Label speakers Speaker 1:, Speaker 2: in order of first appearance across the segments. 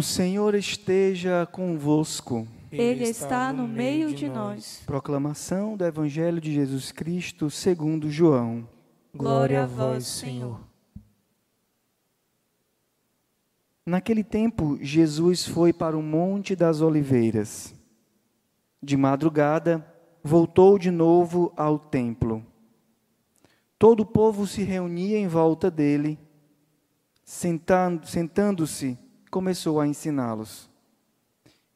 Speaker 1: O Senhor esteja convosco.
Speaker 2: Ele está no meio de nós.
Speaker 1: Proclamação do Evangelho de Jesus Cristo segundo João.
Speaker 2: Glória a vós, Senhor.
Speaker 1: Naquele tempo, Jesus foi para o Monte das Oliveiras. De madrugada, voltou de novo ao templo. Todo o povo se reunia em volta dele. Sentando-se, começou a ensiná-los.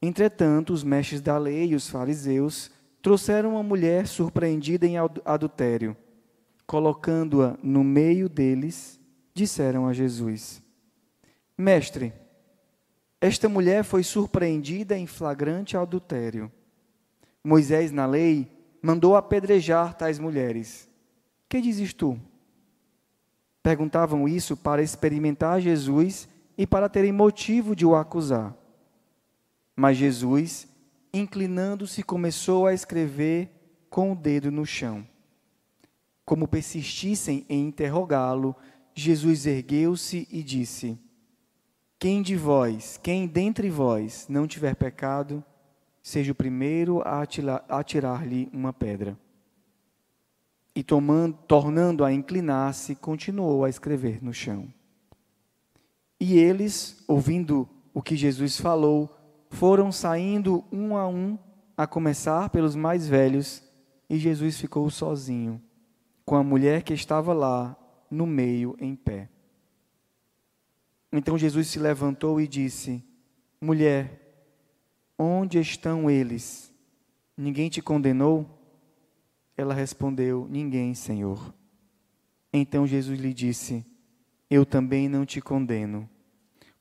Speaker 1: Entretanto, os mestres da lei e os fariseus trouxeram uma mulher surpreendida em adultério. Colocando-a no meio deles, disseram a Jesus: Mestre, esta mulher foi surpreendida em flagrante adultério. Moisés, na lei, mandou apedrejar tais mulheres. Que dizes tu? Perguntavam isso para experimentar Jesus e para terem motivo de o acusar. Mas Jesus, inclinando-se, começou a escrever com o dedo no chão. Como persistissem em interrogá-lo, Jesus ergueu-se e disse: Quem de vós, quem dentre vós não tiver pecado, seja o primeiro a atirar-lhe uma pedra. E tomando, tornando a inclinar-se, continuou a escrever no chão. E eles, ouvindo o que Jesus falou, foram saindo um a um, a começar pelos mais velhos, e Jesus ficou sozinho, com a mulher que estava lá, no meio, em pé. Então Jesus se levantou e disse: Mulher, onde estão eles? Ninguém te condenou? Ela respondeu: Ninguém, Senhor. Então Jesus lhe disse: Eu também não te condeno.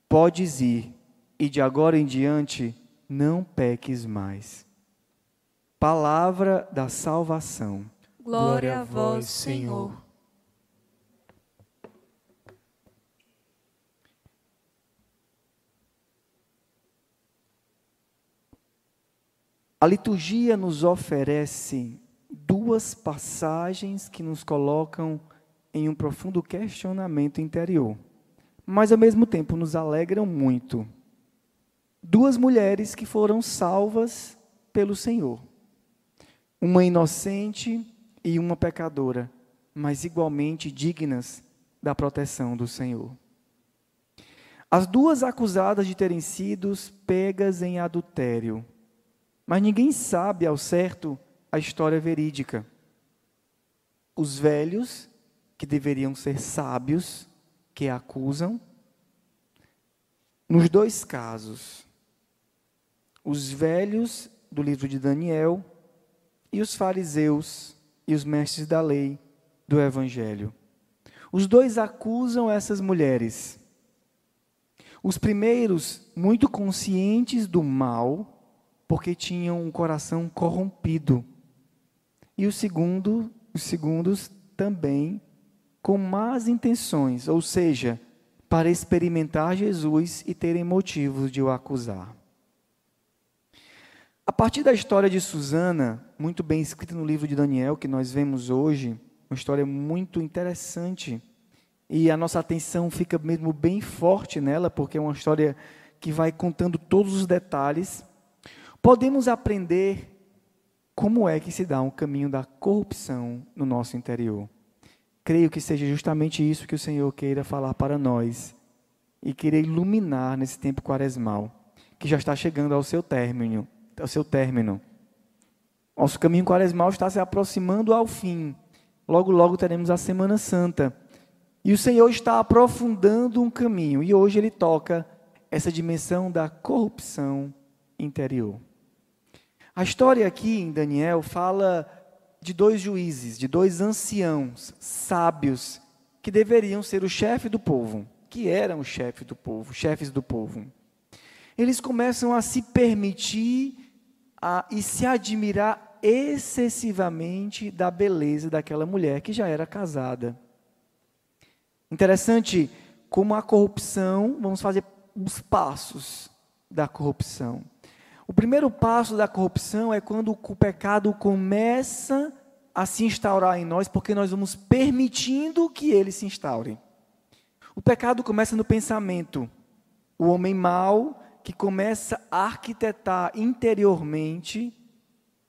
Speaker 1: Podes ir, e de agora em diante não peques mais. Palavra da salvação.
Speaker 2: Glória a vós, Senhor.
Speaker 1: A liturgia nos oferece duas passagens que nos colocam em um profundo questionamento interior, mas ao mesmo tempo nos alegram muito. Duas mulheres que foram salvas pelo Senhor, uma inocente e uma pecadora, mas igualmente dignas da proteção do Senhor. As duas acusadas de terem sido pegas em adultério, mas ninguém sabe ao certo a história verídica. Os velhos, que deveriam ser sábios, que acusam, nos dois casos, os velhos do livro de Daniel e os fariseus e os mestres da lei do evangelho. Os dois acusam essas mulheres. Os primeiros, muito conscientes do mal, porque tinham um coração corrompido e o segundo, os segundos também com más intenções, ou seja, para experimentar Jesus e terem motivos de o acusar. A partir da história de Susana, muito bem escrita no livro de Daniel, que nós vemos hoje, uma história muito interessante, e a nossa atenção fica mesmo bem forte nela, porque é uma história que vai contando todos os detalhes, podemos aprender como é que se dá um caminho da corrupção no nosso interior. Creio que seja justamente isso que o Senhor queira falar para nós e queira iluminar nesse tempo quaresmal, que já está chegando ao seu término, ao seu término. Nosso caminho quaresmal está se aproximando ao fim. Logo, logo teremos a Semana Santa. E o Senhor está aprofundando um caminho, e hoje ele toca essa dimensão da corrupção interior. A história aqui em Daniel fala de dois juízes, de dois anciãos, sábios, que deveriam ser o chefe do povo, que eram o chefe do povo, chefes do povo. Eles começam a se permitir a, e se admirar excessivamente da beleza daquela mulher que já era casada. Interessante como a corrupção, vamos fazer os passos da corrupção. O primeiro passo da corrupção é quando o pecado começa a se instaurar em nós, porque nós vamos permitindo que ele se instaure. O pecado começa no pensamento. O homem mau, que começa a arquitetar interiormente,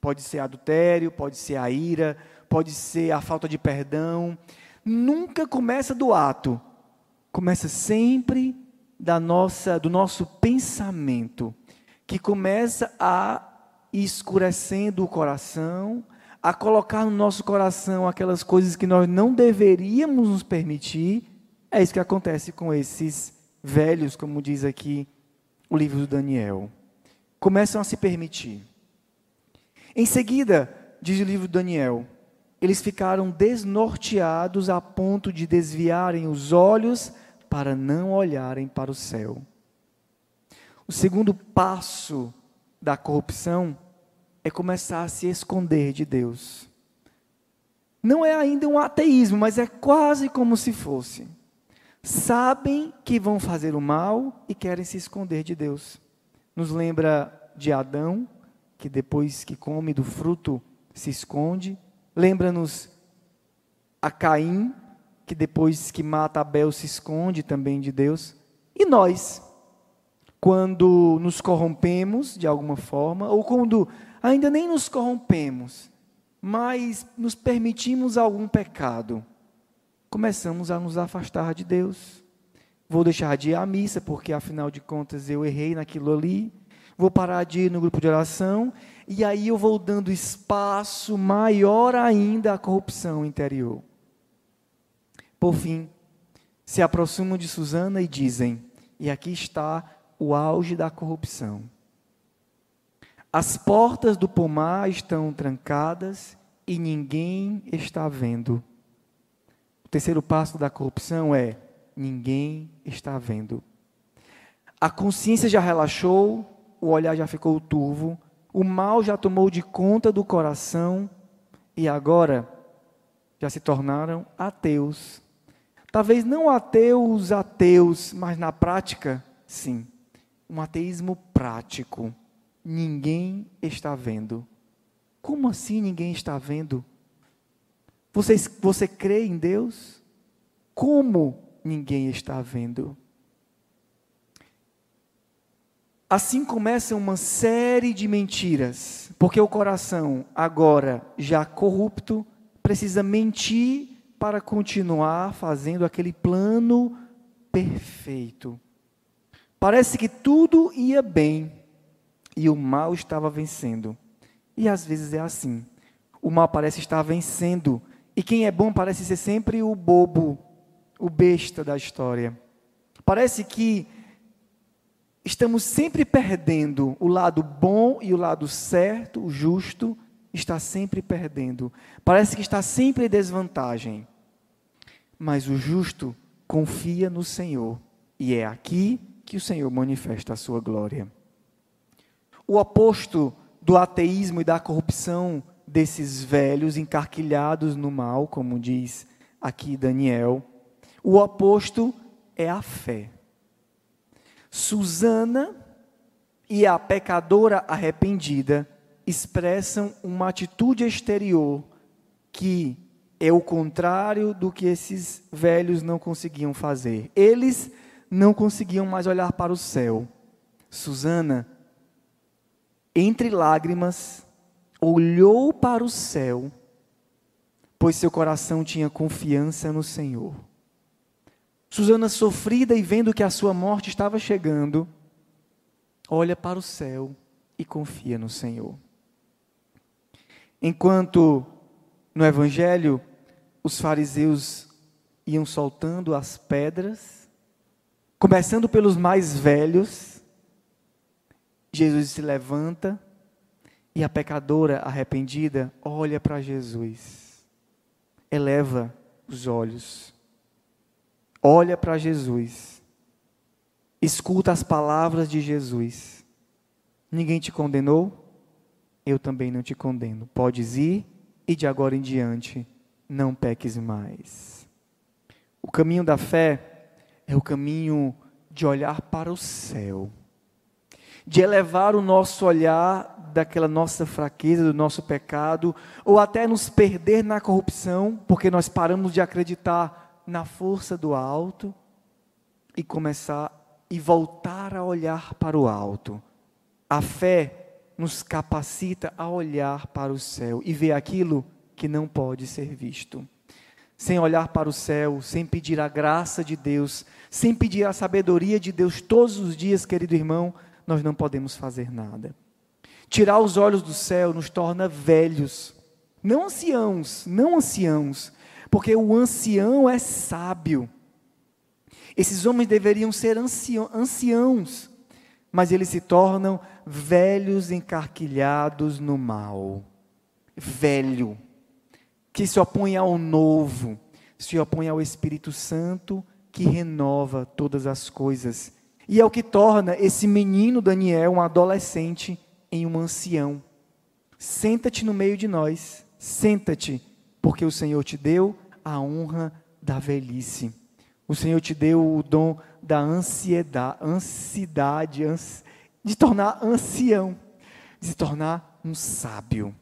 Speaker 1: pode ser adultério, pode ser a ira, pode ser a falta de perdão, nunca começa do ato, começa sempre da nossa, do nosso pensamento, que começa a escurecendo o coração, a colocar no nosso coração aquelas coisas que nós não deveríamos nos permitir. É isso que acontece com esses velhos, como diz aqui o livro do Daniel. Começam a se permitir. Em seguida, diz o livro do Daniel, eles ficaram desnorteados a ponto de desviarem os olhos para não olharem para o céu. O segundo passo da corrupção é começar a se esconder de Deus. Não é ainda um ateísmo, mas é quase como se fosse sabem que vão fazer o mal e querem se esconder de Deus. Nos lembra de Adão, que depois que come do fruto se esconde. Lembra-nos a Caim, que depois que mata Abel se esconde também de Deus. E nós, quando nos corrompemos de alguma forma, ou quando ainda nem nos corrompemos, mas nos permitimos algum pecado começamos a nos afastar de Deus. Vou deixar de ir à missa, porque afinal de contas eu errei naquilo ali. Vou parar de ir no grupo de oração. E aí eu vou dando espaço maior ainda à corrupção interior. Por fim, se aproximam de Susana e dizem: e aqui está o auge da corrupção. As portas do pomar estão trancadas e ninguém está vendo. O terceiro passo da corrupção é: ninguém está vendo. A consciência já relaxou, o olhar já ficou turvo, o mal já tomou de conta do coração e agora já se tornaram ateus. Talvez não ateus, ateus, mas na prática, sim. Um ateísmo prático. Ninguém está vendo. Como assim ninguém está vendo? Você, você crê em Deus? Como ninguém está vendo? Assim começa uma série de mentiras, porque o coração, agora já corrupto, precisa mentir para continuar fazendo aquele plano perfeito. Parece que tudo ia bem e o mal estava vencendo. E às vezes é assim. O mal parece estar vencendo e quem é bom parece ser sempre o bobo, o besta da história. Parece que estamos sempre perdendo o lado bom e o lado certo, o justo, está sempre perdendo. Parece que está sempre em desvantagem. Mas o justo confia no Senhor, e é aqui que o Senhor manifesta a sua glória. O oposto do ateísmo e da corrupção desses velhos encarquilhados no mal, como diz aqui Daniel. O oposto é a fé. Susana e a pecadora arrependida expressam uma atitude exterior que é o contrário do que esses velhos não conseguiam fazer. Eles não conseguiam mais olhar para o céu. Susana, entre lágrimas, olhou para o céu, pois seu coração tinha confiança no Senhor. Susana, sofrida e vendo que a sua morte estava chegando, olha para o céu e confia no Senhor. Enquanto no Evangelho os fariseus iam soltando as pedras, começando pelos mais velhos, Jesus se levanta e a pecadora arrependida olha para Jesus, eleva os olhos, olha para Jesus, escuta as palavras de Jesus. Ninguém te condenou? Eu também não te condeno. Podes ir e de agora em diante não peques mais. O caminho da fé é o caminho de olhar para o céu, de elevar o nosso olhar daquela nossa fraqueza, do nosso pecado, ou até nos perder na corrupção, porque nós paramos de acreditar na força do alto e começar e voltar a olhar para o alto. A fé nos capacita a olhar para o céu e ver aquilo que não pode ser visto. Sem olhar para o céu, sem pedir a graça de Deus, sem pedir a sabedoria de Deus todos os dias, querido irmão, nós não podemos fazer nada. Tirar os olhos do céu nos torna velhos, não anciãos, não anciãos, porque o ancião é sábio. Esses homens deveriam ser anciãos, mas eles se tornam velhos encarquilhados no mal. Velho, que se opõe ao novo, se opõe ao Espírito Santo que renova todas as coisas. E é o que torna esse menino Daniel um adolescente em um ancião. Senta-te no meio de nós, senta-te, porque o Senhor te deu a honra da velhice. O Senhor te deu o dom da ansiedade, ansiedade, de tornar ancião, de se tornar um sábio.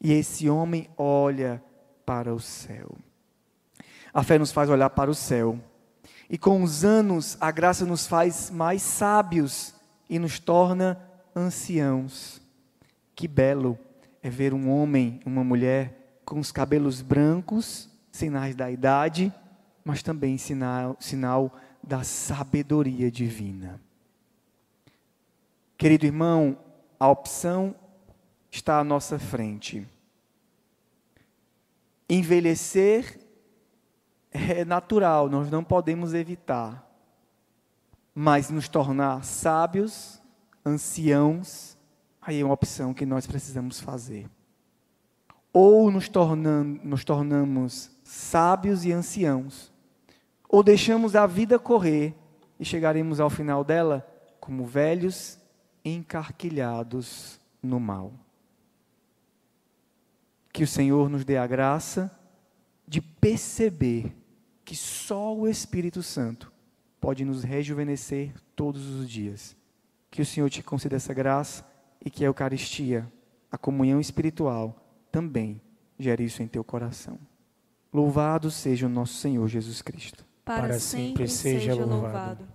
Speaker 1: E esse homem olha para o céu. A fé nos faz olhar para o céu. E com os anos, a graça nos faz mais sábios e nos torna anciãos. Que belo é ver um homem, uma mulher com os cabelos brancos, sinais da idade, mas também sinal, sinal da sabedoria divina. Querido irmão, a opção está à nossa frente. Envelhecer é natural, nós não podemos evitar. Mas nos tornar sábios, anciãos, aí é uma opção que nós precisamos fazer. Ou nos, tornam, nos tornamos sábios e anciãos, ou deixamos a vida correr e chegaremos ao final dela como velhos encarquilhados no mal. Que o Senhor nos dê a graça de perceber que só o Espírito Santo pode nos rejuvenescer todos os dias. Que o Senhor te conceda essa graça e que a Eucaristia, a comunhão espiritual, também gere isso em teu coração. Louvado seja o nosso Senhor Jesus Cristo
Speaker 2: para, sempre seja louvado.